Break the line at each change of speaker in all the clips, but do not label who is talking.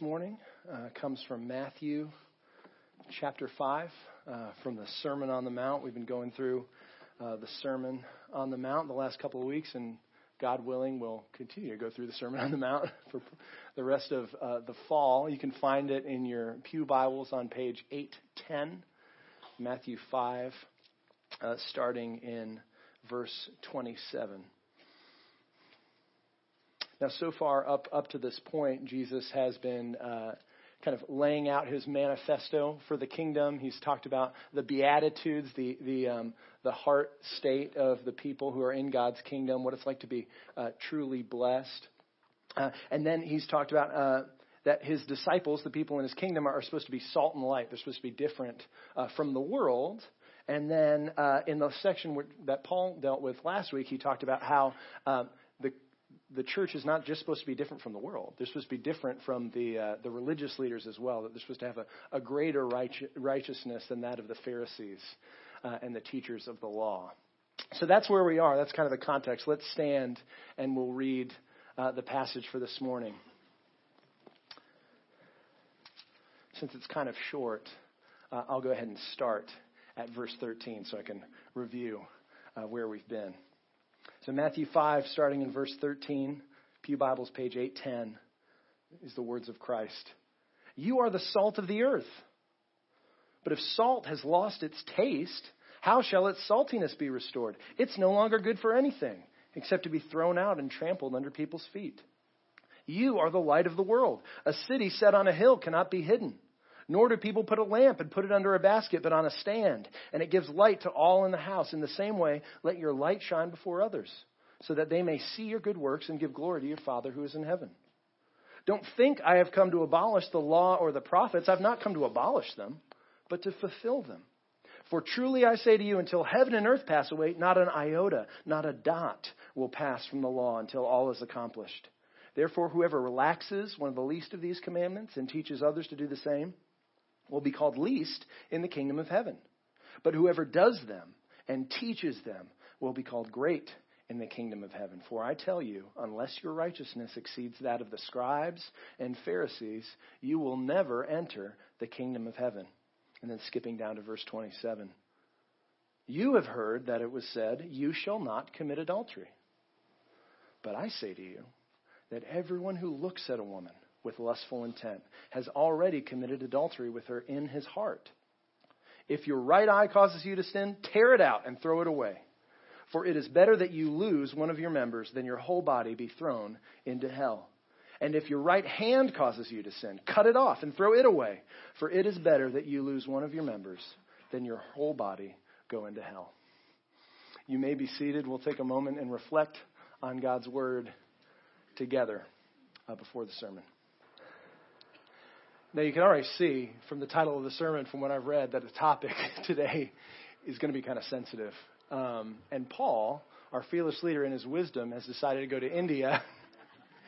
morning uh, comes from Matthew chapter 5, uh, from the Sermon on the Mount. We've been going through uh, the Sermon on the Mount the last couple of weeks, and God willing, we'll continue to go through the Sermon on the Mount for the rest of uh, the fall. You can find it in your Pew Bibles on page 810, Matthew 5, uh, starting in verse 27. Now, so far up up to this point, Jesus has been uh, kind of laying out his manifesto for the kingdom. He's talked about the beatitudes, the the um, the heart state of the people who are in God's kingdom, what it's like to be uh, truly blessed, uh, and then he's talked about. Uh, that his disciples, the people in his kingdom, are supposed to be salt and light. They're supposed to be different uh, from the world. And then uh, in the section that Paul dealt with last week, he talked about how um, the church is not just supposed to be different from the world. They're supposed to be different from the uh, the religious leaders as well. That they're supposed to have a, a greater righteousness than that of the Pharisees uh, and the teachers of the law. So that's where we are. That's kind of the context. Let's stand and we'll read uh, the passage for this morning. Since it's kind of short, uh, I'll go ahead and start at verse 13 so I can review uh, where we've been. So, Matthew 5, starting in verse 13, Pew Bibles, page 810, is the words of Christ. You are the salt of the earth. But if salt has lost its taste, how shall its saltiness be restored? It's no longer good for anything except to be thrown out and trampled under people's feet. You are the light of the world. A city set on a hill cannot be hidden. Nor do people put a lamp and put it under a basket, but on a stand, and it gives light to all in the house. In the same way, let your light shine before others, so that they may see your good works and give glory to your Father who is in heaven. Don't think I have come to abolish the law or the prophets. I've not come to abolish them, but to fulfill them. For truly I say to you, until heaven and earth pass away, not an iota, not a dot will pass from the law until all is accomplished. Therefore, whoever relaxes one of the least of these commandments and teaches others to do the same, will be called least in the kingdom of heaven. But whoever does them and teaches them will be called great in the kingdom of heaven. For I tell you, unless your righteousness exceeds that of the scribes and Pharisees, you will never enter the kingdom of heaven. And then skipping down to verse 27. You have heard that it was said, You shall not commit adultery. But I say to you that everyone who looks at a woman with lustful intent, has already committed adultery with her in his heart. If your right eye causes you to sin, tear it out and throw it away. For it is better that you lose one of your members than your whole body be thrown into hell. And if your right hand causes you to sin, cut it off and throw it away. For it is better that you lose one of your members than your whole body go into hell. You may be seated. We'll take a moment and reflect on God's word together uh, before the sermon. Now, you can already see from the title of the sermon, from what I've read, that the topic today is going to be kind of sensitive. Um, and Paul, our fearless leader in his wisdom, has decided to go to India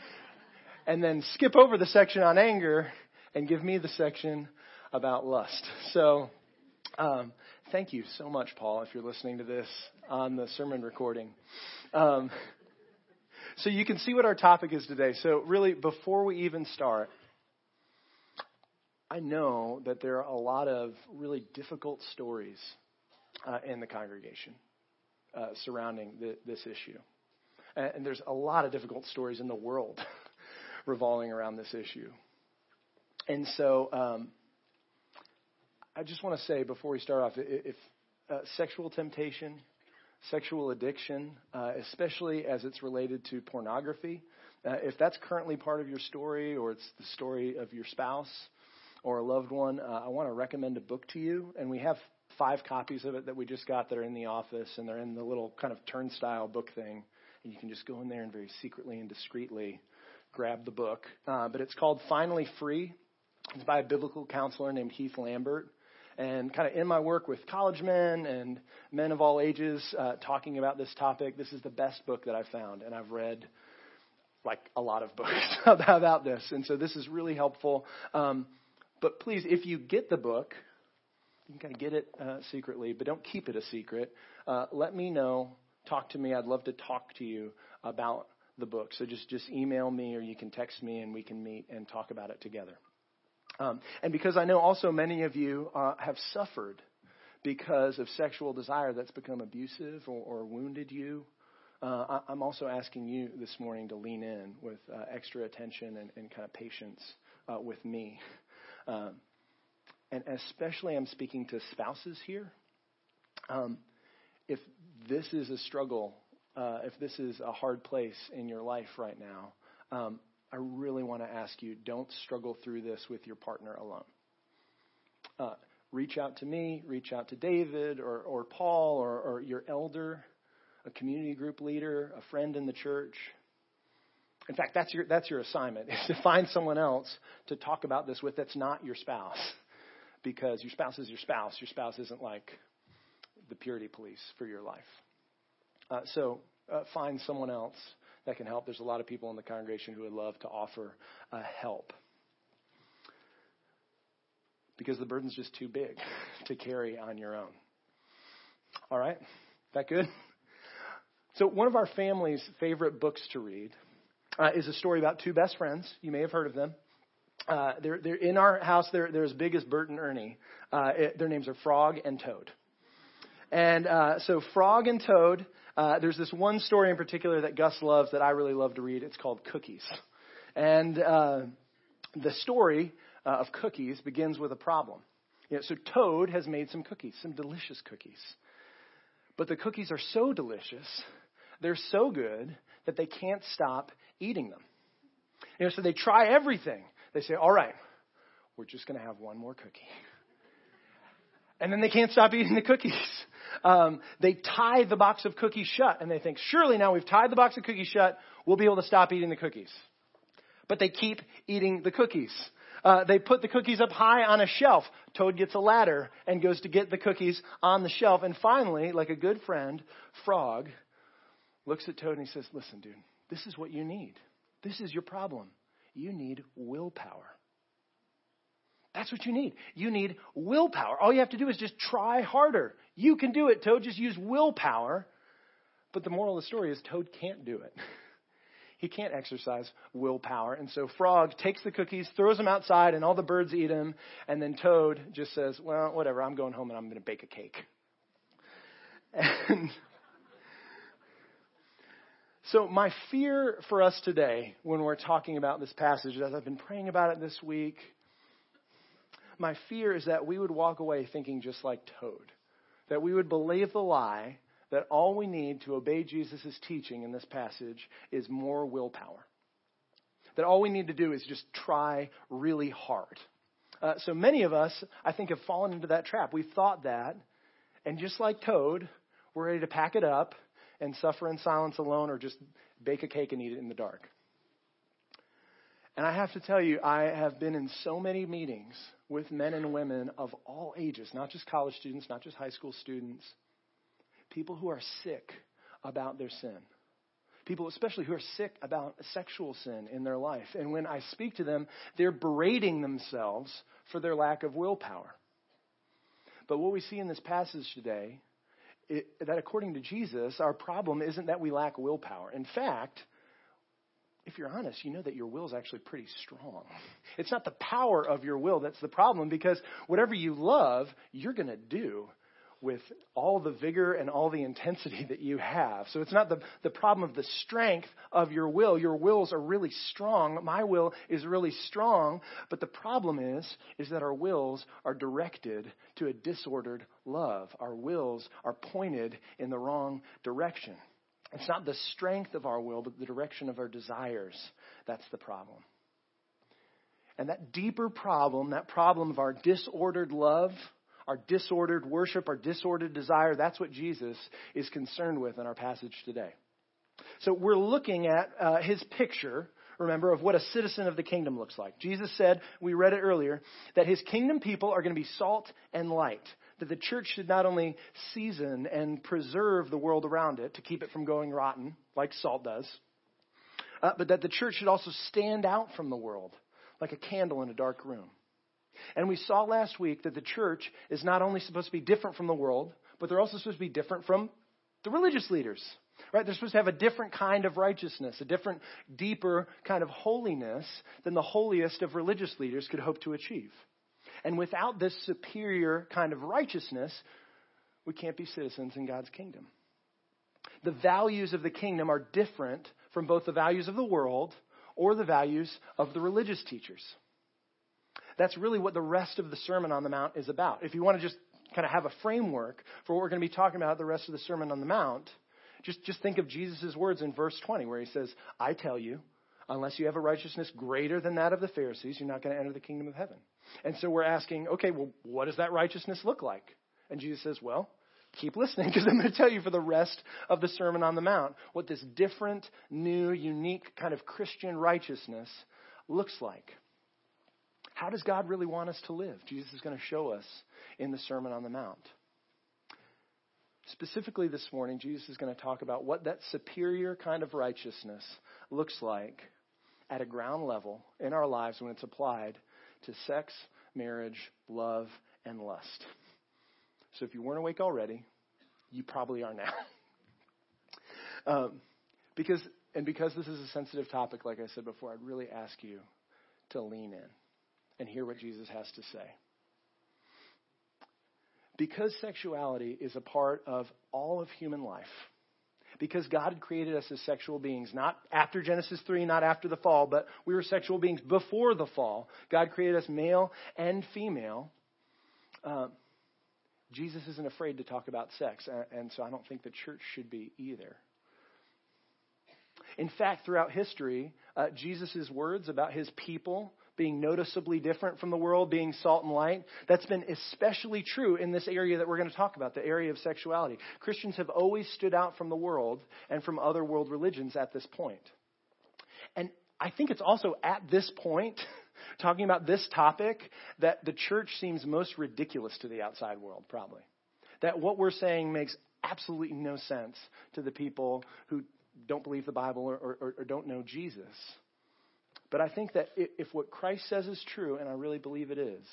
and then skip over the section on anger and give me the section about lust. So, um, thank you so much, Paul, if you're listening to this on the sermon recording. Um, so, you can see what our topic is today. So, really, before we even start, I know that there are a lot of really difficult stories uh, in the congregation uh, surrounding the, this issue. And, and there's a lot of difficult stories in the world revolving around this issue. And so um, I just want to say before we start off if uh, sexual temptation, sexual addiction, uh, especially as it's related to pornography, uh, if that's currently part of your story or it's the story of your spouse, or a loved one, uh, I want to recommend a book to you. And we have five copies of it that we just got that are in the office, and they're in the little kind of turnstile book thing. And you can just go in there and very secretly and discreetly grab the book. Uh, but it's called Finally Free. It's by a biblical counselor named Heath Lambert. And kind of in my work with college men and men of all ages uh, talking about this topic, this is the best book that I've found. And I've read like a lot of books about this. And so this is really helpful. Um, but please, if you get the book, you can kind of get it uh, secretly, but don't keep it a secret. Uh, let me know. Talk to me. I'd love to talk to you about the book. So just, just email me or you can text me and we can meet and talk about it together. Um, and because I know also many of you uh, have suffered because of sexual desire that's become abusive or, or wounded you, uh, I, am also asking you this morning to lean in with uh, extra attention and, and, kind of patience uh, with me. Um, and especially, I'm speaking to spouses here. Um, if this is a struggle, uh, if this is a hard place in your life right now, um, I really want to ask you don't struggle through this with your partner alone. Uh, reach out to me, reach out to David or, or Paul or, or your elder, a community group leader, a friend in the church. In fact, that's your, that's your assignment, is to find someone else to talk about this with that's not your spouse. Because your spouse is your spouse. Your spouse isn't like the purity police for your life. Uh, so uh, find someone else that can help. There's a lot of people in the congregation who would love to offer uh, help because the burden's just too big to carry on your own. All right? That good? So, one of our family's favorite books to read uh, is a story about two best friends. You may have heard of them. Uh, they're, they're in our house. They're, they're as big as Bert and Ernie. Uh, it, their names are Frog and Toad. And uh, so, Frog and Toad. Uh, there's this one story in particular that Gus loves that I really love to read. It's called Cookies. And uh, the story uh, of cookies begins with a problem. You know, so Toad has made some cookies, some delicious cookies. But the cookies are so delicious, they're so good that they can't stop eating them. You know, so they try everything. They say, all right, we're just going to have one more cookie. And then they can't stop eating the cookies. Um, they tie the box of cookies shut and they think, surely now we've tied the box of cookies shut, we'll be able to stop eating the cookies. But they keep eating the cookies. Uh, they put the cookies up high on a shelf. Toad gets a ladder and goes to get the cookies on the shelf. And finally, like a good friend, Frog looks at Toad and he says, Listen, dude, this is what you need. This is your problem. You need willpower. That's what you need. You need willpower. All you have to do is just try harder. You can do it, Toad. Just use willpower. But the moral of the story is Toad can't do it. he can't exercise willpower. And so Frog takes the cookies, throws them outside, and all the birds eat them. And then Toad just says, Well, whatever, I'm going home and I'm going to bake a cake. And so, my fear for us today, when we're talking about this passage, as I've been praying about it this week, my fear is that we would walk away thinking just like Toad. That we would believe the lie that all we need to obey Jesus' teaching in this passage is more willpower. That all we need to do is just try really hard. Uh, so many of us, I think, have fallen into that trap. We've thought that, and just like Toad, we're ready to pack it up and suffer in silence alone or just bake a cake and eat it in the dark. And I have to tell you, I have been in so many meetings with men and women of all ages, not just college students, not just high school students, people who are sick about their sin. People, especially who are sick about sexual sin in their life. And when I speak to them, they're berating themselves for their lack of willpower. But what we see in this passage today, it, that according to Jesus, our problem isn't that we lack willpower. In fact, if you're honest, you know that your will is actually pretty strong. It's not the power of your will that's the problem because whatever you love, you're going to do with all the vigor and all the intensity that you have. So it's not the, the problem of the strength of your will. Your wills are really strong. My will is really strong. But the problem is, is that our wills are directed to a disordered love. Our wills are pointed in the wrong direction. It's not the strength of our will, but the direction of our desires. That's the problem. And that deeper problem, that problem of our disordered love, our disordered worship, our disordered desire, that's what Jesus is concerned with in our passage today. So we're looking at uh, his picture, remember, of what a citizen of the kingdom looks like. Jesus said, we read it earlier, that his kingdom people are going to be salt and light. That the church should not only season and preserve the world around it to keep it from going rotten, like salt does, uh, but that the church should also stand out from the world like a candle in a dark room. And we saw last week that the church is not only supposed to be different from the world, but they're also supposed to be different from the religious leaders. Right? They're supposed to have a different kind of righteousness, a different, deeper kind of holiness than the holiest of religious leaders could hope to achieve. And without this superior kind of righteousness, we can't be citizens in God's kingdom. The values of the kingdom are different from both the values of the world or the values of the religious teachers. That's really what the rest of the Sermon on the Mount is about. If you want to just kind of have a framework for what we're going to be talking about the rest of the Sermon on the Mount, just, just think of Jesus' words in verse 20 where he says, I tell you, unless you have a righteousness greater than that of the Pharisees, you're not going to enter the kingdom of heaven. And so we're asking, okay, well, what does that righteousness look like? And Jesus says, well, keep listening because I'm going to tell you for the rest of the Sermon on the Mount what this different, new, unique kind of Christian righteousness looks like. How does God really want us to live? Jesus is going to show us in the Sermon on the Mount. Specifically this morning, Jesus is going to talk about what that superior kind of righteousness looks like at a ground level in our lives when it's applied to sex, marriage, love, and lust. So if you weren't awake already, you probably are now. um, because and because this is a sensitive topic, like I said before, I'd really ask you to lean in and hear what Jesus has to say. Because sexuality is a part of all of human life, because God created us as sexual beings, not after Genesis 3, not after the fall, but we were sexual beings before the fall. God created us male and female. Uh, Jesus isn't afraid to talk about sex, and so I don't think the church should be either. In fact, throughout history, uh, Jesus' words about his people being noticeably different from the world, being salt and light, that's been especially true in this area that we're going to talk about, the area of sexuality. Christians have always stood out from the world and from other world religions at this point. And I think it's also at this point talking about this topic that the church seems most ridiculous to the outside world, probably. That what we're saying makes absolutely no sense to the people who don't believe the Bible or, or, or don't know Jesus. But I think that if what Christ says is true, and I really believe it is,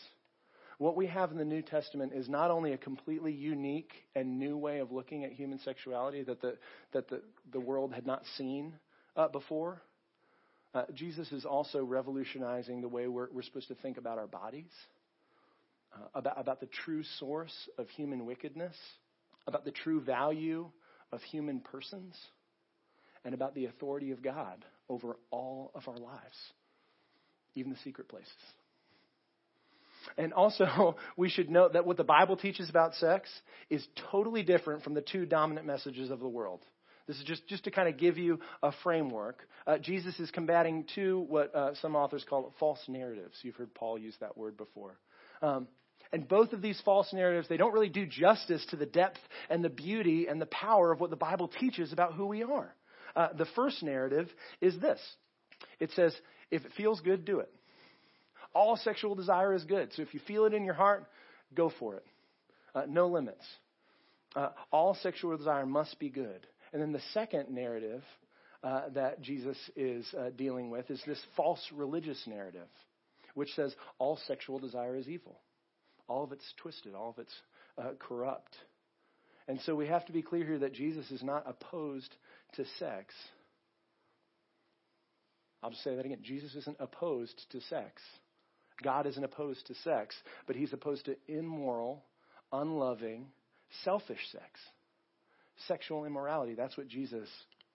what we have in the New Testament is not only a completely unique and new way of looking at human sexuality that the, that the, the world had not seen uh, before, uh, Jesus is also revolutionizing the way we're, we're supposed to think about our bodies, uh, about, about the true source of human wickedness, about the true value of human persons, and about the authority of God over all of our lives, even the secret places. And also, we should note that what the Bible teaches about sex is totally different from the two dominant messages of the world. This is just, just to kind of give you a framework. Uh, Jesus is combating two, what uh, some authors call false narratives. You've heard Paul use that word before. Um, and both of these false narratives, they don't really do justice to the depth and the beauty and the power of what the Bible teaches about who we are. Uh, the first narrative is this it says, if it feels good, do it. All sexual desire is good. So if you feel it in your heart, go for it. Uh, no limits. Uh, all sexual desire must be good. And then the second narrative uh, that Jesus is uh, dealing with is this false religious narrative, which says all sexual desire is evil. All of it's twisted, all of it's uh, corrupt. And so we have to be clear here that Jesus is not opposed to sex. I'll just say that again. Jesus isn't opposed to sex. God isn't opposed to sex, but he's opposed to immoral, unloving, selfish sex sexual immorality. That's what Jesus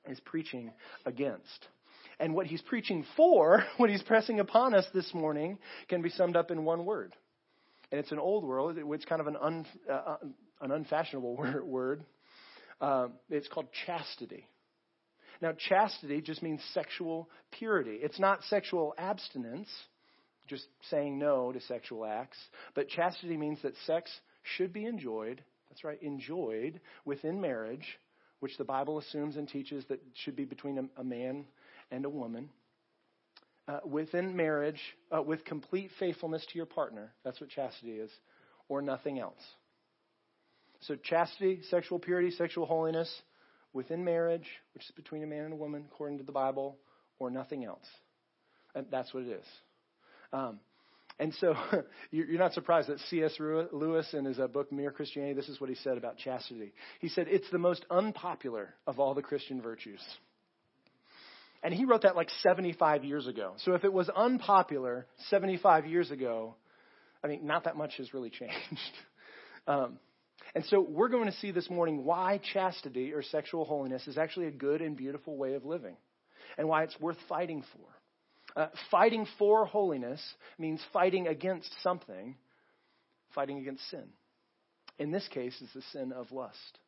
is preaching against. And what he's preaching for, what he's pressing upon us this morning, can be summed up in one word. And it's an old word, it's kind of an, un, uh, an unfashionable word. Uh, it's called chastity. Now, chastity just means sexual purity. It's not sexual abstinence, just saying no to sexual acts, but chastity means that sex should be enjoyed that's right, enjoyed within marriage, which the Bible assumes and teaches that should be between a, a man and a woman. Uh, within marriage, uh, with complete faithfulness to your partner. That's what chastity is, or nothing else. So, chastity, sexual purity, sexual holiness within marriage, which is between a man and a woman, according to the Bible, or nothing else. And that's what it is. Um, And so you're not surprised that C.S. Lewis, in his uh, book Mere Christianity, this is what he said about chastity. He said, It's the most unpopular of all the Christian virtues. And he wrote that like 75 years ago. So if it was unpopular 75 years ago, I mean, not that much has really changed. um, and so we're going to see this morning why chastity or sexual holiness is actually a good and beautiful way of living and why it's worth fighting for. Uh, fighting for holiness means fighting against something, fighting against sin. In this case, it's the sin of lust.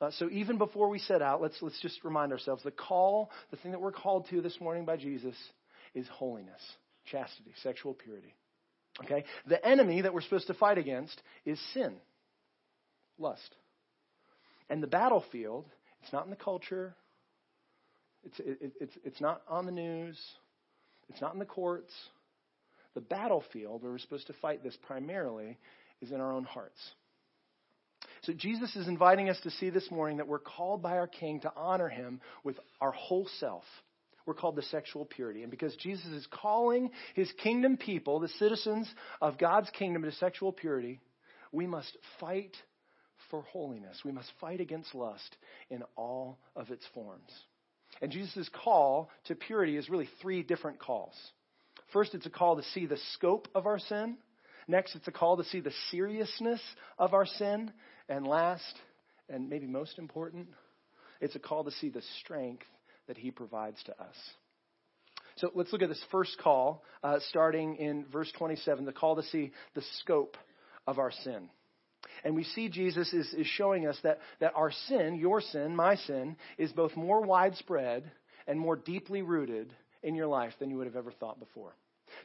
Uh, so even before we set out, let's, let's just remind ourselves the call, the thing that we're called to this morning by Jesus is holiness, chastity, sexual purity. Okay? The enemy that we're supposed to fight against is sin, lust. And the battlefield, it's not in the culture, it's, it, it's, it's not on the news, it's not in the courts. The battlefield where we're supposed to fight this primarily is in our own hearts. So Jesus is inviting us to see this morning that we're called by our King to honor him with our whole self. We're called to sexual purity. And because Jesus is calling his kingdom people, the citizens of God's kingdom, to sexual purity, we must fight for holiness. We must fight against lust in all of its forms. And Jesus' call to purity is really three different calls. First, it's a call to see the scope of our sin. Next, it's a call to see the seriousness of our sin. And last, and maybe most important, it's a call to see the strength that He provides to us. So let's look at this first call, uh, starting in verse 27, the call to see the scope of our sin. And we see Jesus is, is showing us that, that our sin, your sin, my sin, is both more widespread and more deeply rooted in your life than you would have ever thought before.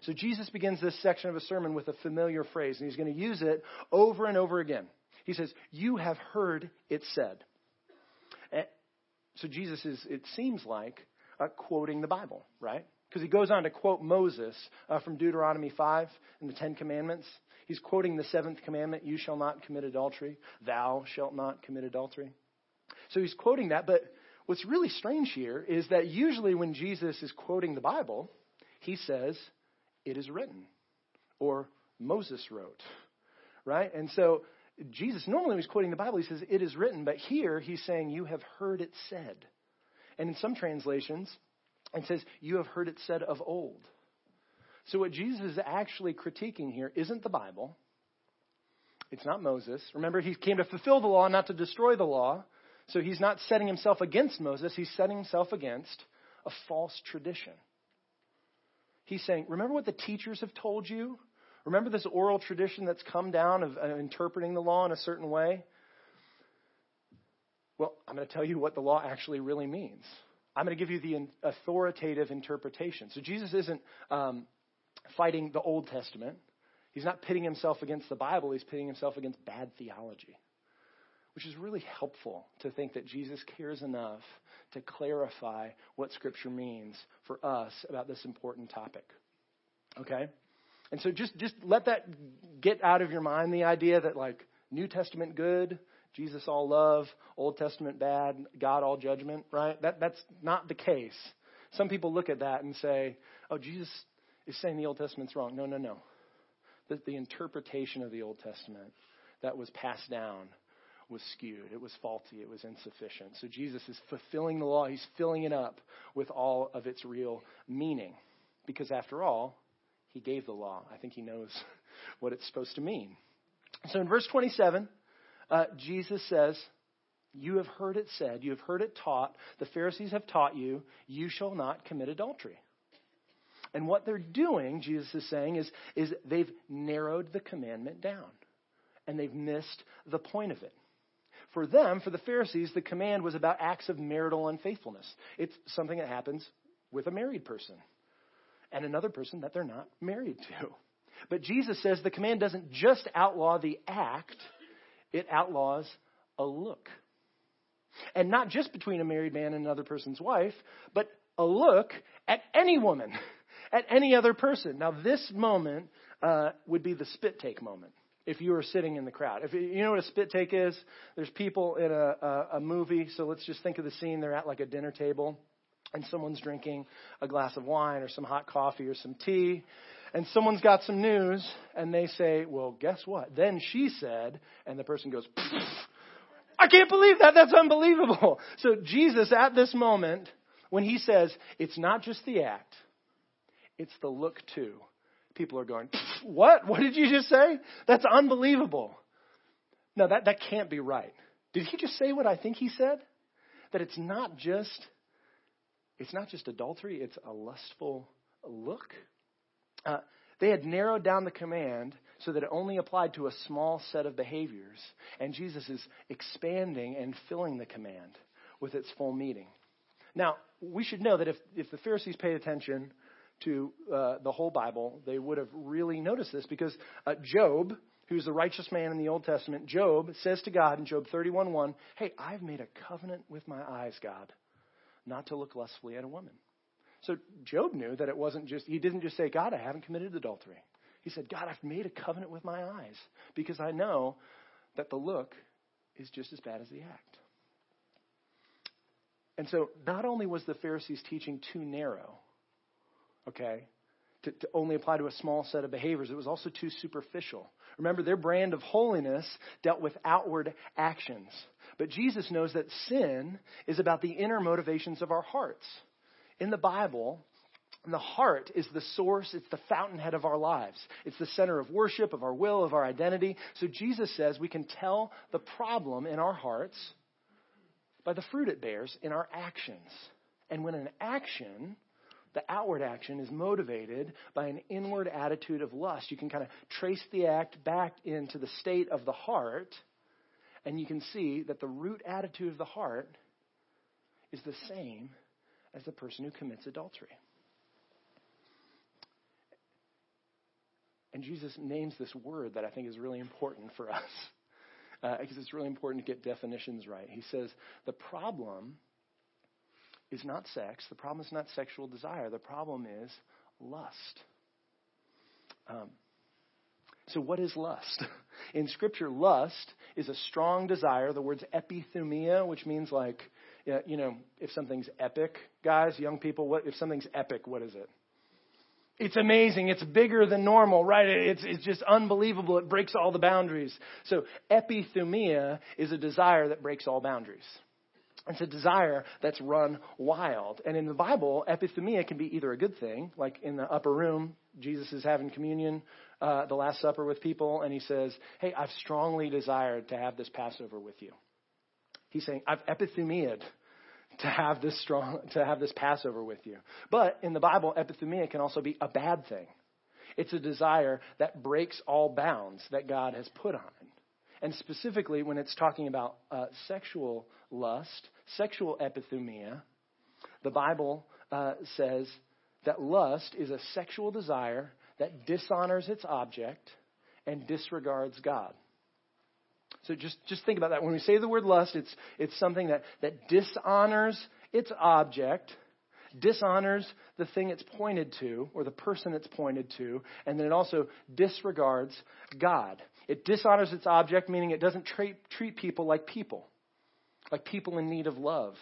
So Jesus begins this section of a sermon with a familiar phrase, and he's going to use it over and over again. He says, You have heard it said. Eh, so Jesus is, it seems like, uh, quoting the Bible, right? Because he goes on to quote Moses uh, from Deuteronomy 5 and the Ten Commandments. He's quoting the seventh commandment, you shall not commit adultery. Thou shalt not commit adultery. So he's quoting that, but what's really strange here is that usually when Jesus is quoting the Bible, he says, it is written, or Moses wrote, right? And so Jesus, normally when he's quoting the Bible, he says, it is written, but here he's saying, you have heard it said. And in some translations, it says, you have heard it said of old. So, what Jesus is actually critiquing here isn't the Bible. It's not Moses. Remember, he came to fulfill the law, not to destroy the law. So, he's not setting himself against Moses, he's setting himself against a false tradition. He's saying, Remember what the teachers have told you? Remember this oral tradition that's come down of uh, interpreting the law in a certain way? Well, I'm going to tell you what the law actually really means. I'm going to give you the authoritative interpretation. So Jesus isn't um, fighting the Old Testament. He's not pitting himself against the Bible, he's pitting himself against bad theology, which is really helpful to think that Jesus cares enough to clarify what Scripture means for us about this important topic. Okay? And so just, just let that get out of your mind the idea that, like, New Testament good, Jesus all love, Old Testament bad, God all judgment, right? That, that's not the case. Some people look at that and say, oh, Jesus is saying the Old Testament's wrong. No, no, no. The, the interpretation of the Old Testament that was passed down was skewed. It was faulty. It was insufficient. So Jesus is fulfilling the law. He's filling it up with all of its real meaning. Because after all, he gave the law. I think he knows what it's supposed to mean. So in verse 27, uh, Jesus says, You have heard it said, you have heard it taught, the Pharisees have taught you, you shall not commit adultery. And what they're doing, Jesus is saying, is, is they've narrowed the commandment down. And they've missed the point of it. For them, for the Pharisees, the command was about acts of marital unfaithfulness. It's something that happens with a married person and another person that they're not married to. But Jesus says the command doesn't just outlaw the act, it outlaws a look. And not just between a married man and another person's wife, but a look at any woman. At any other person. Now, this moment uh, would be the spit take moment if you were sitting in the crowd. If you know what a spit take is, there's people in a, a, a movie. So let's just think of the scene. They're at like a dinner table, and someone's drinking a glass of wine or some hot coffee or some tea. and someone's got some news, and they say, Well, guess what? Then she said, and the person goes, I can't believe that. That's unbelievable. So, Jesus, at this moment, when he says, It's not just the act, it's the look too, people are going, What? What did you just say? That's unbelievable. No, that, that can't be right. Did he just say what I think he said? That it's not just it's not just adultery, it's a lustful look. Uh, they had narrowed down the command so that it only applied to a small set of behaviors. And Jesus is expanding and filling the command with its full meaning. Now, we should know that if, if the Pharisees paid attention to uh, the whole Bible, they would have really noticed this because uh, Job, who's the righteous man in the Old Testament, Job says to God in Job 31:1, "Hey, I've made a covenant with my eyes, God, not to look lustfully at a woman." So Job knew that it wasn't just he didn't just say, "God, I haven't committed adultery." He said, "God, I've made a covenant with my eyes because I know that the look is just as bad as the act." And so, not only was the Pharisees' teaching too narrow, okay, to, to, only apply to a small set of behaviors, it was also too superficial. Remember, their brand of holiness dealt with outward actions. But Jesus knows that sin is about the inner motivations of our hearts. In the Bible, the heart is the source, it's the fountainhead of our lives. It's the center of worship, of our will, of our identity. So Jesus says we can tell the problem in our hearts by the fruit it bears in our actions. And when an action, the outward action, is motivated by an inward attitude of lust, you can kind of trace the act back into the state of the heart, and you can see that the root attitude of the heart is the same as the person who commits adultery. And Jesus names this word that I think is really important for us uh, because it's really important to get definitions right. He says the problem is not sex, the problem is not sexual desire, the problem is lust. Um, so, what is lust? In Scripture, lust is a strong desire. The word's epithumia, which means like, you know, if something's epic, guys, young people, what if something's epic? What is it? It's amazing. It's bigger than normal, right? It's, it's just unbelievable. It breaks all the boundaries. So epithumia is a desire that breaks all boundaries. It's a desire that's run wild. And in the Bible, epithumia can be either a good thing, like in the upper room, Jesus is having communion, uh, the Last Supper with people, and he says, Hey, I've strongly desired to have this Passover with you. He's saying, I've epithumiaed to have this strong to have this Passover with you. But in the Bible, epithumia can also be a bad thing. It's a desire that breaks all bounds that God has put on. And specifically, when it's talking about uh, sexual lust, sexual epithumia, the Bible uh, says that lust is a sexual desire that dishonors its object and disregards God. So just, just think about that. When we say the word lust, it's, it's something that, that dishonors its object, dishonors the thing it's pointed to, or the person it's pointed to, and then it also disregards God. It dishonors its object, meaning it doesn't treat, treat people like people, like people in need of love,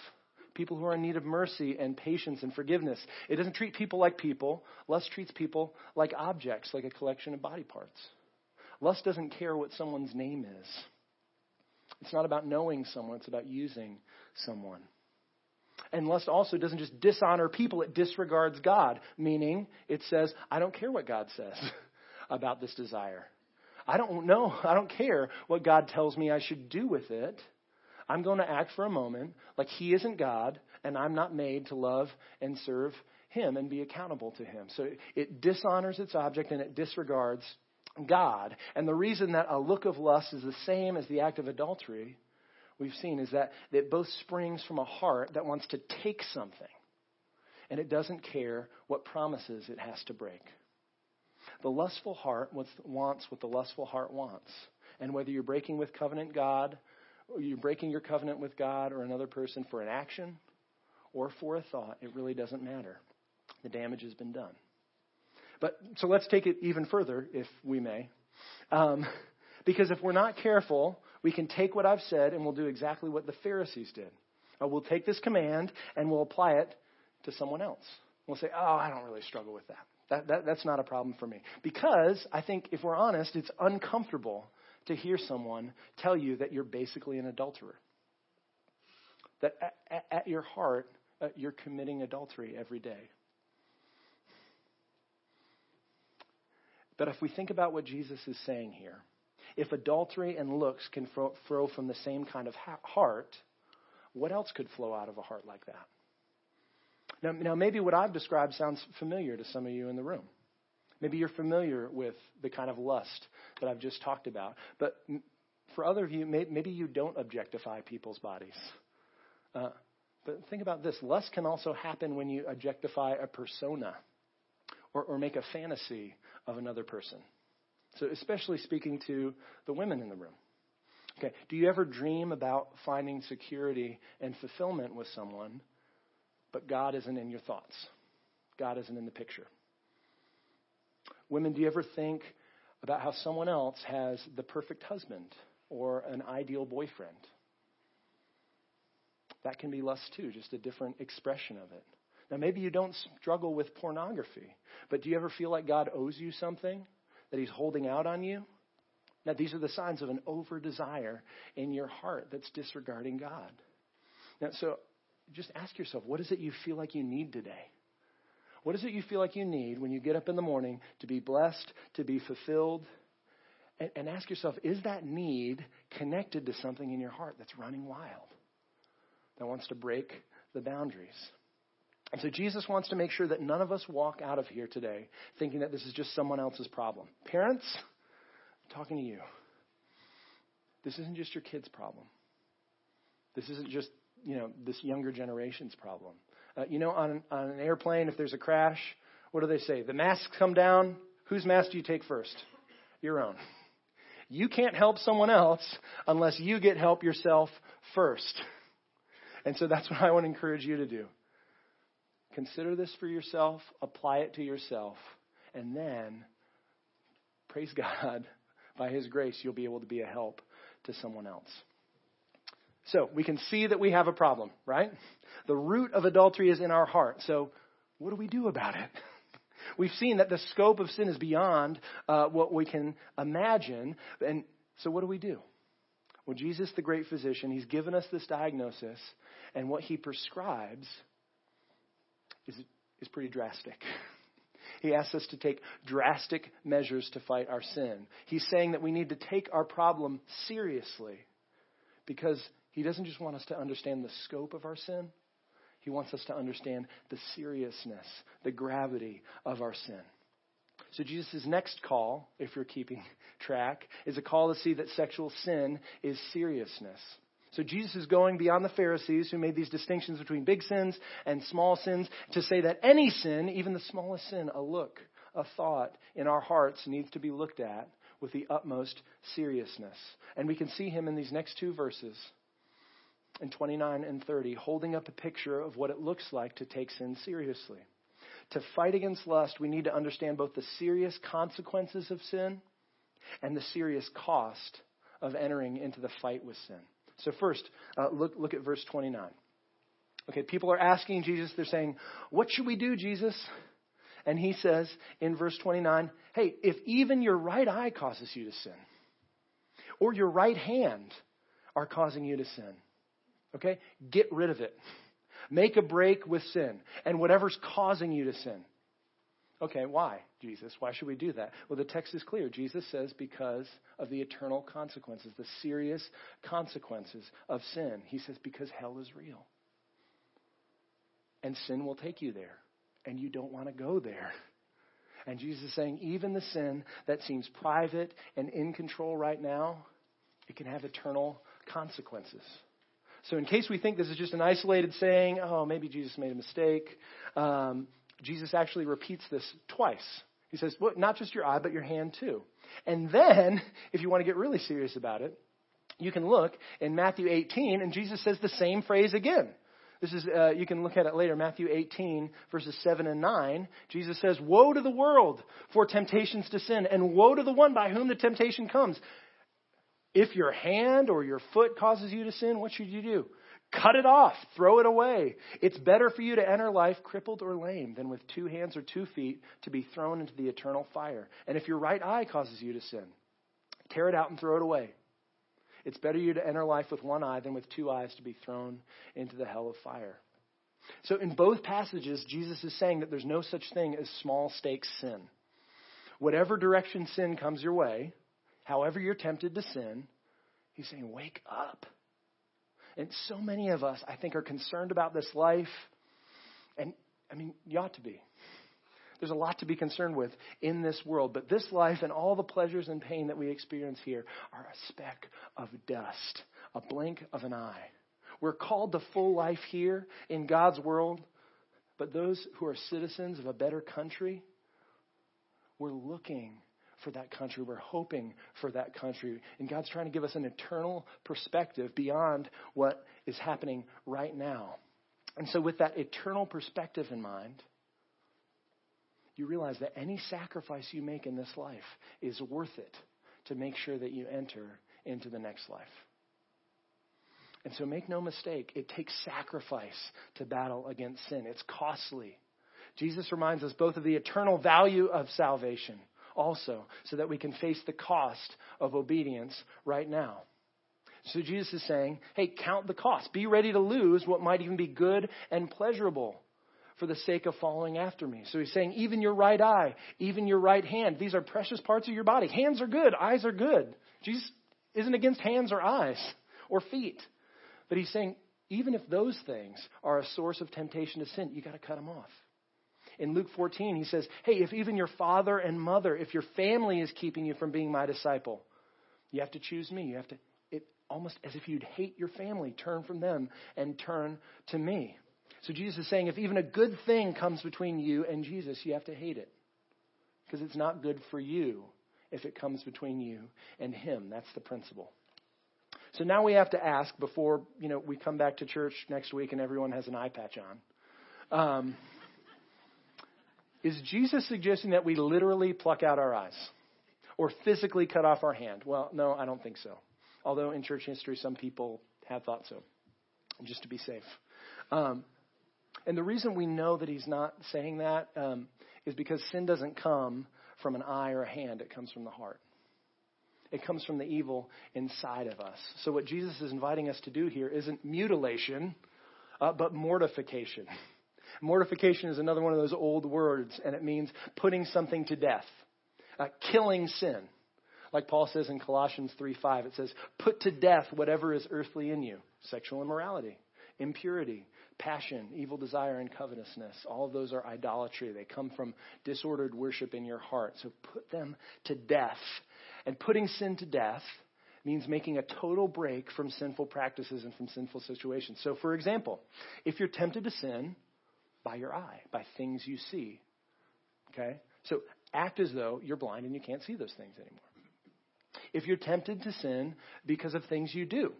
people who are in need of mercy and patience and forgiveness. It doesn't treat people like people. Lust treats people like objects, like a collection of body parts. Lust doesn't care what someone's name is. It's not about knowing someone, it's about using someone. And lust also doesn't just dishonor people, it disregards God, meaning it says, I don't care what God says about this desire. I don't know, I don't care what God tells me I should do with it. I'm going to act for a moment like He isn't God, and I'm not made to love and serve Him and be accountable to Him. So it dishonors its object and it disregards God. And the reason that a look of lust is the same as the act of adultery, we've seen, is that it both springs from a heart that wants to take something and it doesn't care what promises it has to break. The lustful heart wants what the lustful heart wants. And whether you're breaking with covenant God, you're breaking your covenant with God or another person for an action or for a thought, it really doesn't matter. The damage has been done. But so let's take it even further, if we may. Um, because if we're not careful, we can take what I've said and we'll do exactly what the Pharisees did. Uh, we'll take this command and we'll apply it to someone else. We'll say, oh, I don't really struggle with that. That, that, that's not a problem for me. Because I think, if we're honest, it's uncomfortable to hear someone tell you that you're basically an adulterer. That at, at your heart, uh, you're committing adultery every day. But if we think about what Jesus is saying here, if adultery and looks can flow from the same kind of heart, what else could flow out of a heart like that? Now, now, maybe what I've described sounds familiar to some of you in the room. Maybe you're familiar with the kind of lust that I've just talked about. But for other of you, maybe you don't objectify people's bodies. Uh, but think about this lust can also happen when you objectify a persona or, or make a fantasy of another person. So, especially speaking to the women in the room. Okay, do you ever dream about finding security and fulfillment with someone, but God isn't in your thoughts? God isn't in the picture. Women, do you ever think about how someone else has the perfect husband or an ideal boyfriend? That can be lust too, just a different expression of it. Now, maybe you don't struggle with pornography, but do you ever feel like God owes you something, that He's holding out on you? Now, these are the signs of an over desire in your heart that's disregarding God. Now, so just ask yourself what is it you feel like you need today? What is it you feel like you need when you get up in the morning to be blessed, to be fulfilled? And, and ask yourself is that need connected to something in your heart that's running wild, that wants to break the boundaries? And so Jesus wants to make sure that none of us walk out of here today thinking that this is just someone else's problem. Parents, I'm talking to you. This isn't just your kid's problem. This isn't just, you know, this younger generation's problem. Uh, you know, on, on an airplane, if there's a crash, what do they say? The masks come down. Whose mask do you take first? Your own. You can't help someone else unless you get help yourself first. And so that's what I want to encourage you to do. Consider this for yourself, apply it to yourself, and then, praise God, by His grace, you'll be able to be a help to someone else. So we can see that we have a problem, right? The root of adultery is in our heart. So what do we do about it? We've seen that the scope of sin is beyond uh, what we can imagine. And so what do we do? Well, Jesus, the great physician, he's given us this diagnosis, and what he prescribes is, is pretty drastic. He asks us to take drastic measures to fight our sin. He's saying that we need to take our problem seriously because he doesn't just want us to understand the scope of our sin, he wants us to understand the seriousness, the gravity of our sin. So, Jesus' next call, if you're keeping track, is a call to see that sexual sin is seriousness. So Jesus is going beyond the Pharisees who made these distinctions between big sins and small sins to say that any sin, even the smallest sin, a look, a thought in our hearts needs to be looked at with the utmost seriousness. And we can see him in these next two verses in 29 and 30 holding up a picture of what it looks like to take sin seriously. To fight against lust, we need to understand both the serious consequences of sin and the serious cost of entering into the fight with sin. So, first, uh, look, look at verse 29. Okay, people are asking Jesus, they're saying, What should we do, Jesus? And he says in verse 29, Hey, if even your right eye causes you to sin, or your right hand are causing you to sin, okay, get rid of it. Make a break with sin and whatever's causing you to sin. Okay, why, Jesus? Why should we do that? Well, the text is clear. Jesus says because of the eternal consequences, the serious consequences of sin. He says because hell is real. And sin will take you there. And you don't want to go there. And Jesus is saying, even the sin that seems private and in control right now, it can have eternal consequences. So, in case we think this is just an isolated saying, oh, maybe Jesus made a mistake, um, Jesus actually repeats this twice. He says, well, not just your eye, but your hand too. And then, if you want to get really serious about it, you can look in Matthew 18, and Jesus says the same phrase again. This is, uh, you can look at it later, Matthew 18, verses 7 and 9. Jesus says, Woe to the world for temptations to sin, and woe to the one by whom the temptation comes. If your hand or your foot causes you to sin, what should you do? Cut it off. Throw it away. It's better for you to enter life crippled or lame than with two hands or two feet to be thrown into the eternal fire. And if your right eye causes you to sin, tear it out and throw it away. It's better you to enter life with one eye than with two eyes to be thrown into the hell of fire. So in both passages, Jesus is saying that there's no such thing as small stakes sin. Whatever direction sin comes your way, however you're tempted to sin, he's saying, wake up. And so many of us, I think, are concerned about this life. And I mean, you ought to be. There's a lot to be concerned with in this world. But this life and all the pleasures and pain that we experience here are a speck of dust, a blink of an eye. We're called to full life here in God's world. But those who are citizens of a better country, we're looking for that country. We're hoping for that country. And God's trying to give us an eternal perspective beyond what is happening right now. And so, with that eternal perspective in mind, you realize that any sacrifice you make in this life is worth it to make sure that you enter into the next life. And so, make no mistake, it takes sacrifice to battle against sin. It's costly. Jesus reminds us both of the eternal value of salvation also, so that we can face the cost of obedience right now. So Jesus is saying, hey, count the cost. Be ready to lose what might even be good and pleasurable for the sake of following after me. So he's saying, even your right eye, even your right hand, these are precious parts of your body. Hands are good, eyes are good. Jesus isn't against hands or eyes or feet. But he's saying, even if those things are a source of temptation to sin, you got to cut them off in Luke 14, he says, Hey, if even your father and mother, if your family is keeping you from being my disciple, you have to choose me. You have to, it almost as if you'd hate your family, turn from them and turn to me. So Jesus is saying, if even a good thing comes between you and Jesus, you have to hate it. Because it's not good for you if it comes between you and him. That's the principle. So now we have to ask before, you know, we come back to church next week and everyone has an eye patch on. Um, is Jesus suggesting that we literally pluck out our eyes or physically cut off our hand? Well, no, I don't think so. Although in church history, some people have thought so, just to be safe. Um, and the reason we know that he's not saying that um, is because sin doesn't come from an eye or a hand, it comes from the heart. It comes from the evil inside of us. So, what Jesus is inviting us to do here isn't mutilation, uh, but mortification. Mortification is another one of those old words, and it means putting something to death, uh, killing sin. Like Paul says in Colossians 3:5, it says, "Put to death whatever is earthly in you: sexual immorality, impurity, passion, evil desire, and covetousness. All of those are idolatry. They come from disordered worship in your heart. So put them to death. And putting sin to death means making a total break from sinful practices and from sinful situations. So, for example, if you're tempted to sin, by your eye, by things you see. Okay? So act as though you're blind and you can't see those things anymore. If you're tempted to sin because of things you do,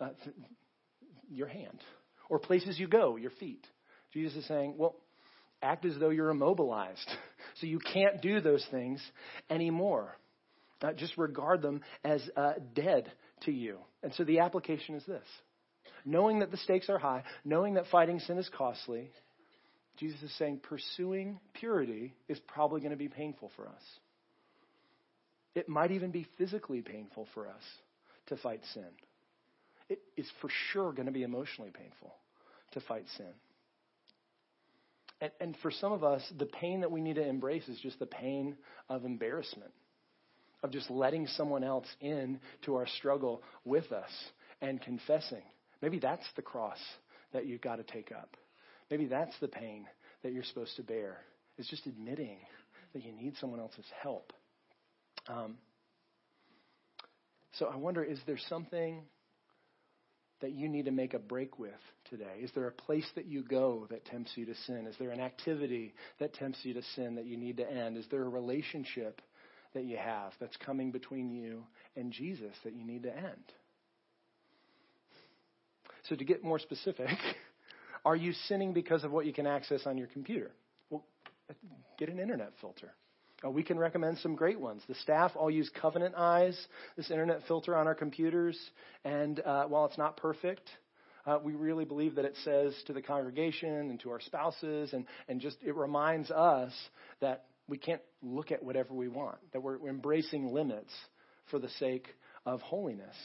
uh, th- your hand, or places you go, your feet, Jesus is saying, well, act as though you're immobilized. So you can't do those things anymore. Uh, just regard them as uh, dead to you. And so the application is this knowing that the stakes are high, knowing that fighting sin is costly, Jesus is saying pursuing purity is probably going to be painful for us. It might even be physically painful for us to fight sin. It is for sure going to be emotionally painful to fight sin. And, and for some of us, the pain that we need to embrace is just the pain of embarrassment, of just letting someone else in to our struggle with us and confessing Maybe that's the cross that you've got to take up. Maybe that's the pain that you're supposed to bear, It's just admitting that you need someone else's help. Um, so I wonder is there something that you need to make a break with today? Is there a place that you go that tempts you to sin? Is there an activity that tempts you to sin that you need to end? Is there a relationship that you have that's coming between you and Jesus that you need to end? So, to get more specific, are you sinning because of what you can access on your computer? Well, get an internet filter. Uh, we can recommend some great ones. The staff all use Covenant Eyes, this internet filter on our computers. And uh, while it's not perfect, uh, we really believe that it says to the congregation and to our spouses, and, and just it reminds us that we can't look at whatever we want, that we're, we're embracing limits for the sake of holiness.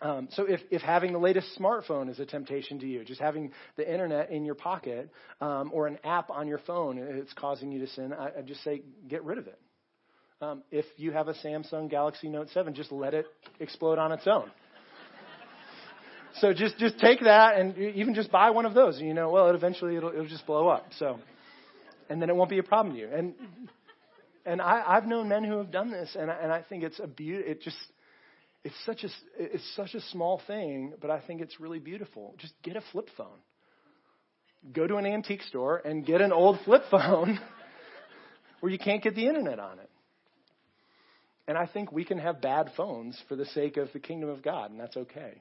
Um, so if, if having the latest smartphone is a temptation to you, just having the internet in your pocket um, or an app on your phone it's causing you to sin, I, I just say get rid of it. Um, if you have a Samsung Galaxy Note 7, just let it explode on its own. so just just take that and even just buy one of those. You know, well, it eventually it'll it'll just blow up. So, and then it won't be a problem to you. And and I, I've known men who have done this, and I, and I think it's a beauty. It just it's such a it's such a small thing, but I think it's really beautiful. Just get a flip phone. Go to an antique store and get an old flip phone where you can't get the internet on it. And I think we can have bad phones for the sake of the kingdom of God, and that's okay.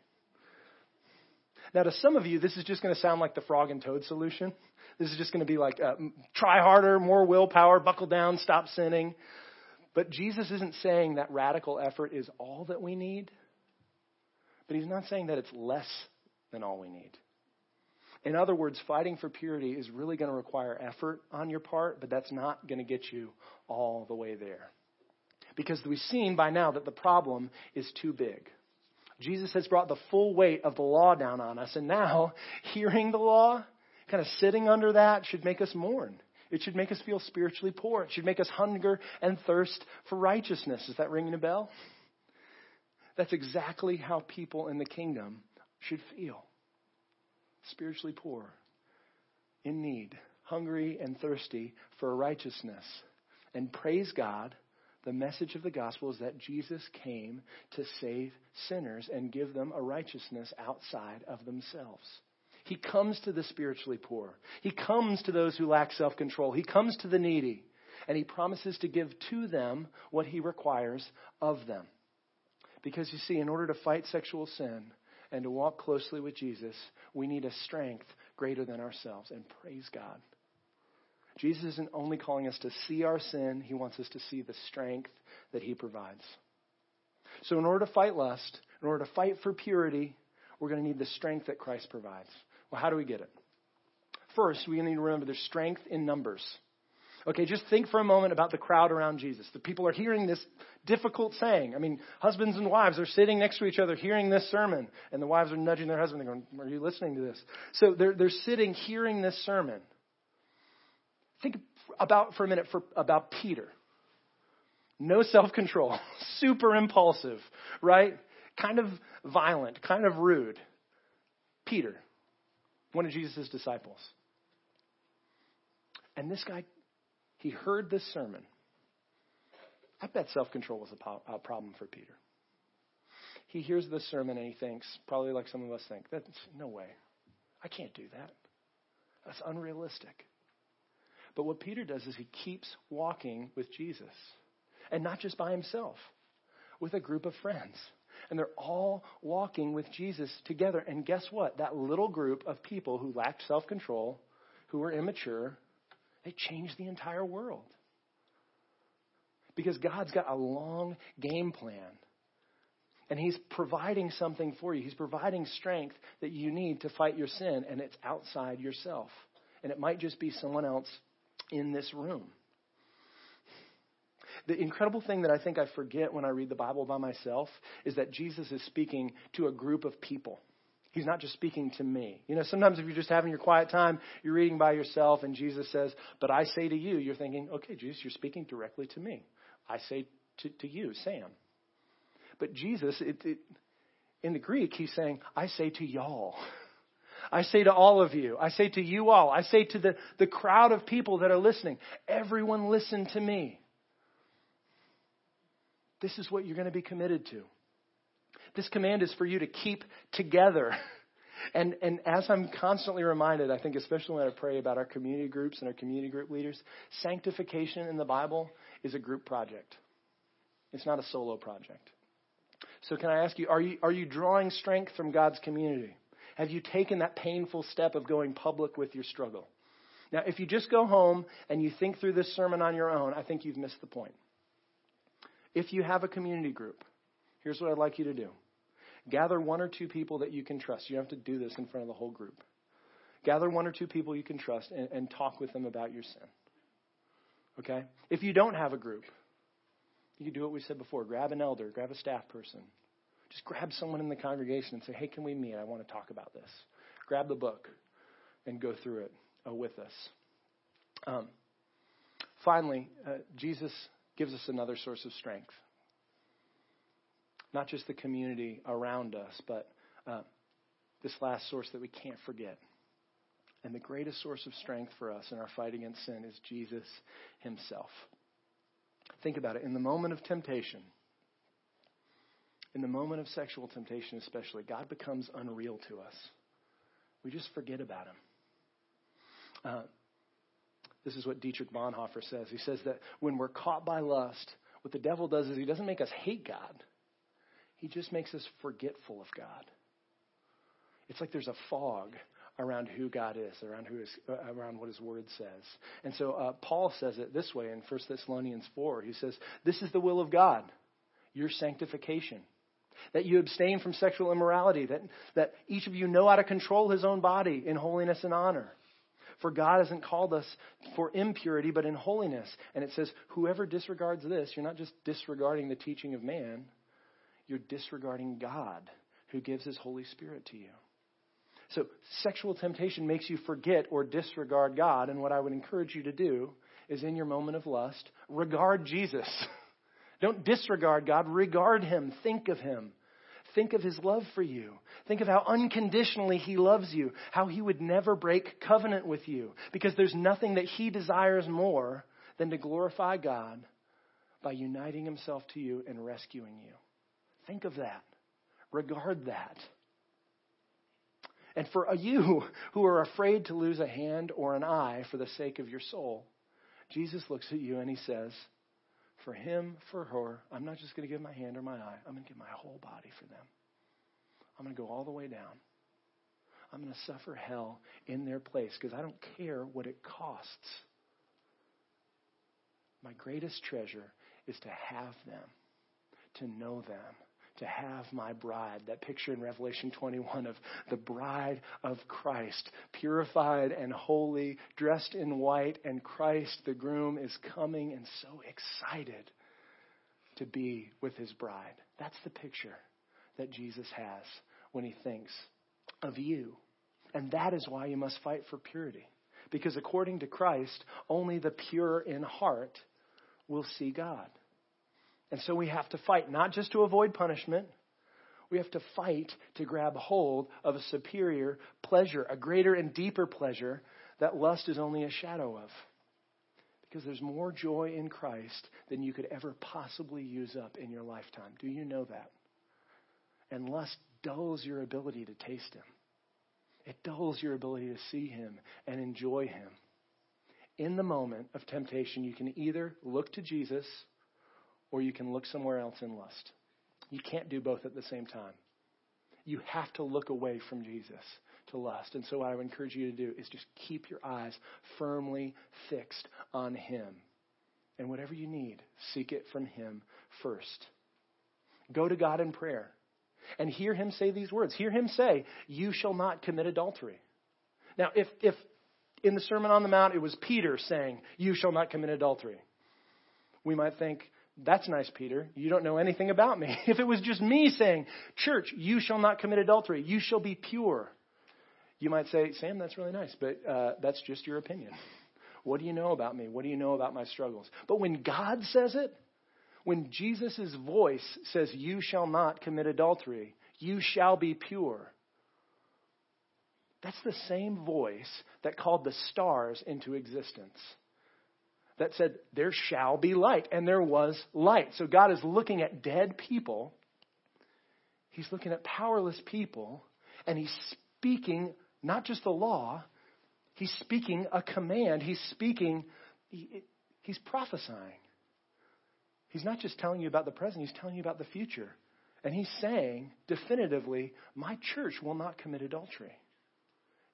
Now, to some of you, this is just going to sound like the frog and toad solution. This is just going to be like, uh, try harder, more willpower, buckle down, stop sinning. But Jesus isn't saying that radical effort is all that we need. But he's not saying that it's less than all we need. In other words, fighting for purity is really going to require effort on your part, but that's not going to get you all the way there because we've seen by now that the problem is too big. Jesus has brought the full weight of the law down on us, and now hearing the law, kind of sitting under that, should make us mourn. It should make us feel spiritually poor. It should make us hunger and thirst for righteousness. Is that ringing a bell? That's exactly how people in the kingdom should feel spiritually poor, in need, hungry and thirsty for righteousness. And praise God the message of the gospel is that Jesus came to save sinners and give them a righteousness outside of themselves. He comes to the spiritually poor. He comes to those who lack self control. He comes to the needy. And he promises to give to them what he requires of them. Because you see, in order to fight sexual sin and to walk closely with Jesus, we need a strength greater than ourselves. And praise God. Jesus isn't only calling us to see our sin, he wants us to see the strength that he provides. So, in order to fight lust, in order to fight for purity, we're going to need the strength that Christ provides. Well, how do we get it? First, we need to remember there's strength in numbers. Okay, just think for a moment about the crowd around Jesus. The people are hearing this difficult saying. I mean, husbands and wives are sitting next to each other hearing this sermon, and the wives are nudging their husband. They're going, Are you listening to this? So they're, they're sitting hearing this sermon. Think about for a minute for, about Peter. No self control, super impulsive, right? Kind of violent, kind of rude. Peter, one of Jesus' disciples. And this guy, he heard this sermon. I bet self control was a problem for Peter. He hears this sermon and he thinks, probably like some of us think, that's no way. I can't do that. That's unrealistic. But what Peter does is he keeps walking with Jesus. And not just by himself, with a group of friends. And they're all walking with Jesus together. And guess what? That little group of people who lacked self control, who were immature, they changed the entire world. Because God's got a long game plan. And He's providing something for you. He's providing strength that you need to fight your sin, and it's outside yourself. And it might just be someone else in this room. The incredible thing that I think I forget when I read the Bible by myself is that Jesus is speaking to a group of people. He's not just speaking to me. You know, sometimes if you're just having your quiet time, you're reading by yourself, and Jesus says, But I say to you, you're thinking, Okay, Jesus, you're speaking directly to me. I say to, to you, Sam. But Jesus, it, it, in the Greek, he's saying, I say to y'all. I say to all of you, I say to you all, I say to the, the crowd of people that are listening, everyone listen to me. This is what you're going to be committed to. This command is for you to keep together. And, and as I'm constantly reminded, I think especially when I pray about our community groups and our community group leaders, sanctification in the Bible is a group project. It's not a solo project. So can I ask you, are you, are you drawing strength from God's community? Have you taken that painful step of going public with your struggle? Now, if you just go home and you think through this sermon on your own, I think you've missed the point. If you have a community group, here's what I'd like you to do gather one or two people that you can trust. You have to do this in front of the whole group. Gather one or two people you can trust and, and talk with them about your sin. Okay? If you don't have a group, you can do what we said before grab an elder, grab a staff person. Just grab someone in the congregation and say, hey, can we meet? I want to talk about this. Grab the book and go through it uh, with us. Um, finally, uh, Jesus gives us another source of strength. Not just the community around us, but uh, this last source that we can't forget. And the greatest source of strength for us in our fight against sin is Jesus himself. Think about it. In the moment of temptation, in the moment of sexual temptation especially, God becomes unreal to us. We just forget about him. Uh, this is what Dietrich Bonhoeffer says. He says that when we're caught by lust, what the devil does is he doesn't make us hate God, he just makes us forgetful of God. It's like there's a fog around who God is, around who is, uh, around what His Word says. And so uh, Paul says it this way in 1 Thessalonians 4. He says, "This is the will of God, your sanctification." That you abstain from sexual immorality, that, that each of you know how to control his own body in holiness and honor. For God hasn't called us for impurity, but in holiness. And it says, whoever disregards this, you're not just disregarding the teaching of man, you're disregarding God who gives his Holy Spirit to you. So, sexual temptation makes you forget or disregard God. And what I would encourage you to do is in your moment of lust, regard Jesus. Don't disregard God, regard him, think of him. Think of his love for you. Think of how unconditionally he loves you, how he would never break covenant with you, because there's nothing that he desires more than to glorify God by uniting himself to you and rescuing you. Think of that. Regard that. And for you who are afraid to lose a hand or an eye for the sake of your soul, Jesus looks at you and he says, For him, for her, I'm not just going to give my hand or my eye, I'm going to give my whole body for them. I'm going to go all the way down. I'm going to suffer hell in their place because I don't care what it costs. My greatest treasure is to have them, to know them, to have my bride. That picture in Revelation 21 of the bride of Christ, purified and holy, dressed in white, and Christ, the groom, is coming and so excited to be with his bride. That's the picture that Jesus has when he thinks of you. And that is why you must fight for purity. Because according to Christ, only the pure in heart will see God. And so we have to fight, not just to avoid punishment. We have to fight to grab hold of a superior pleasure, a greater and deeper pleasure that lust is only a shadow of. Because there's more joy in Christ than you could ever possibly use up in your lifetime. Do you know that? And lust dulls your ability to taste Him, it dulls your ability to see Him and enjoy Him. In the moment of temptation, you can either look to Jesus or you can look somewhere else in lust. You can't do both at the same time. You have to look away from Jesus to lust. And so, what I would encourage you to do is just keep your eyes firmly fixed on Him. And whatever you need, seek it from Him first. Go to God in prayer and hear Him say these words. Hear Him say, You shall not commit adultery. Now, if, if in the Sermon on the Mount it was Peter saying, You shall not commit adultery, we might think, that's nice, Peter. You don't know anything about me. If it was just me saying, Church, you shall not commit adultery, you shall be pure, you might say, Sam, that's really nice, but uh, that's just your opinion. What do you know about me? What do you know about my struggles? But when God says it, when Jesus' voice says, You shall not commit adultery, you shall be pure, that's the same voice that called the stars into existence that said, There shall be light. And there was light. So God is looking at dead people. He's looking at powerless people. And He's speaking not just the law, He's speaking a command. He's speaking, he, He's prophesying. He's not just telling you about the present, He's telling you about the future. And He's saying definitively, My church will not commit adultery.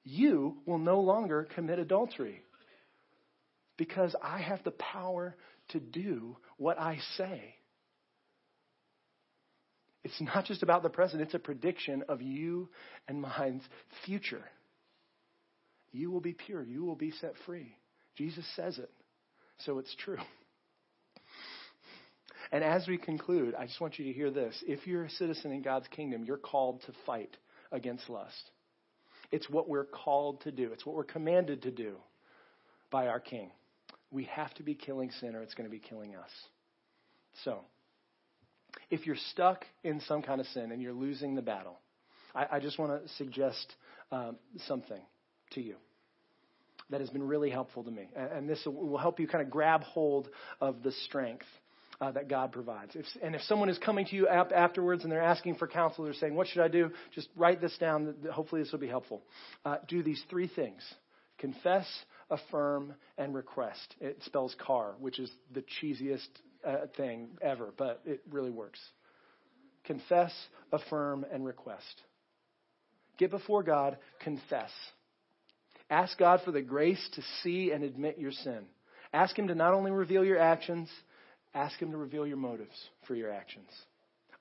You will no longer commit adultery because I have the power to do what I say. It's not just about the present, it's a prediction of you and mine's future. You will be pure, you will be set free. Jesus says it, so it's true. And as we conclude, I just want you to hear this. If you're a citizen in God's kingdom, you're called to fight against lust. It's what we're called to do, it's what we're commanded to do by our King. We have to be killing sin or it's going to be killing us. So, if you're stuck in some kind of sin and you're losing the battle, I, I just want to suggest um, something to you that has been really helpful to me. And, and this will help you kind of grab hold of the strength uh, that God provides. If, and if someone is coming to you ap- afterwards and they're asking for counsel, they're saying, What should I do? Just write this down. Hopefully, this will be helpful. Uh, do these three things confess, affirm, and request. It spells car, which is the cheesiest uh, thing ever, but it really works. Confess, affirm, and request. Get before God, confess. Ask God for the grace to see and admit your sin. Ask Him to not only reveal your actions, Ask Him to reveal your motives for your actions.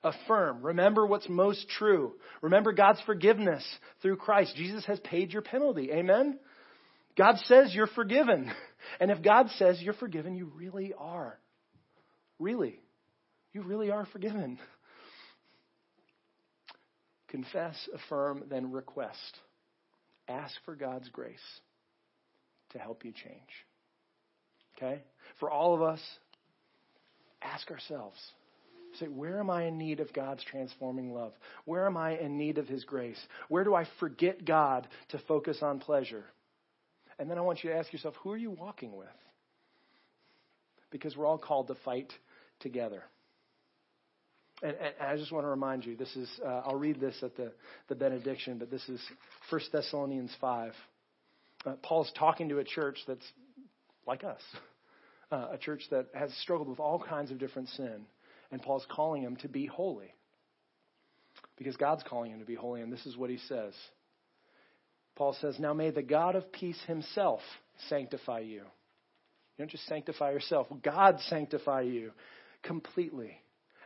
Affirm. Remember what's most true. Remember God's forgiveness through Christ. Jesus has paid your penalty. Amen? God says you're forgiven. And if God says you're forgiven, you really are. Really. You really are forgiven. Confess, affirm, then request. Ask for God's grace to help you change. Okay? For all of us, ask ourselves say, where am I in need of God's transforming love? Where am I in need of His grace? Where do I forget God to focus on pleasure? And then I want you to ask yourself, who are you walking with? Because we're all called to fight together. And, and I just want to remind you, this is, uh, I'll read this at the, the benediction, but this is 1 Thessalonians 5. Uh, Paul's talking to a church that's like us uh, a church that has struggled with all kinds of different sin. And Paul's calling them to be holy. Because God's calling him to be holy, and this is what he says. Paul says, Now may the God of peace himself sanctify you. You don't just sanctify yourself, God sanctify you completely.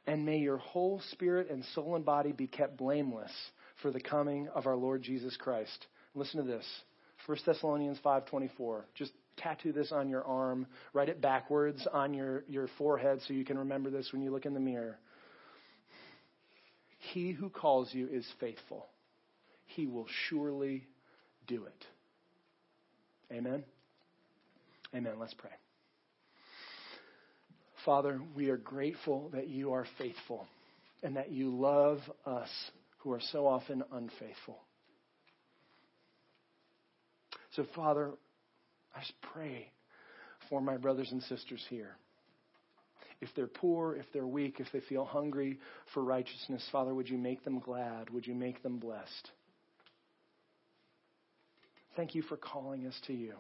And may your whole spirit and soul and body be kept blameless for the coming of our Lord Jesus Christ. Listen to this. 1 Thessalonians 5:24. Just tattoo this on your arm, write it backwards on your, your forehead so you can remember this when you look in the mirror. He who calls you is faithful. He will surely do it. Amen? Amen. Let's pray. Father, we are grateful that you are faithful and that you love us who are so often unfaithful. So, Father, I just pray for my brothers and sisters here. If they're poor, if they're weak, if they feel hungry for righteousness, Father, would you make them glad? Would you make them blessed? Thank you for calling us to you.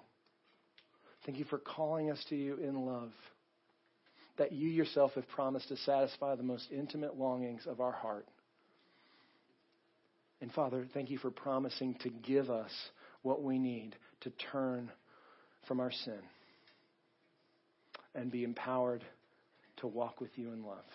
Thank you for calling us to you in love. That you yourself have promised to satisfy the most intimate longings of our heart. And Father, thank you for promising to give us what we need to turn from our sin and be empowered to walk with you in love.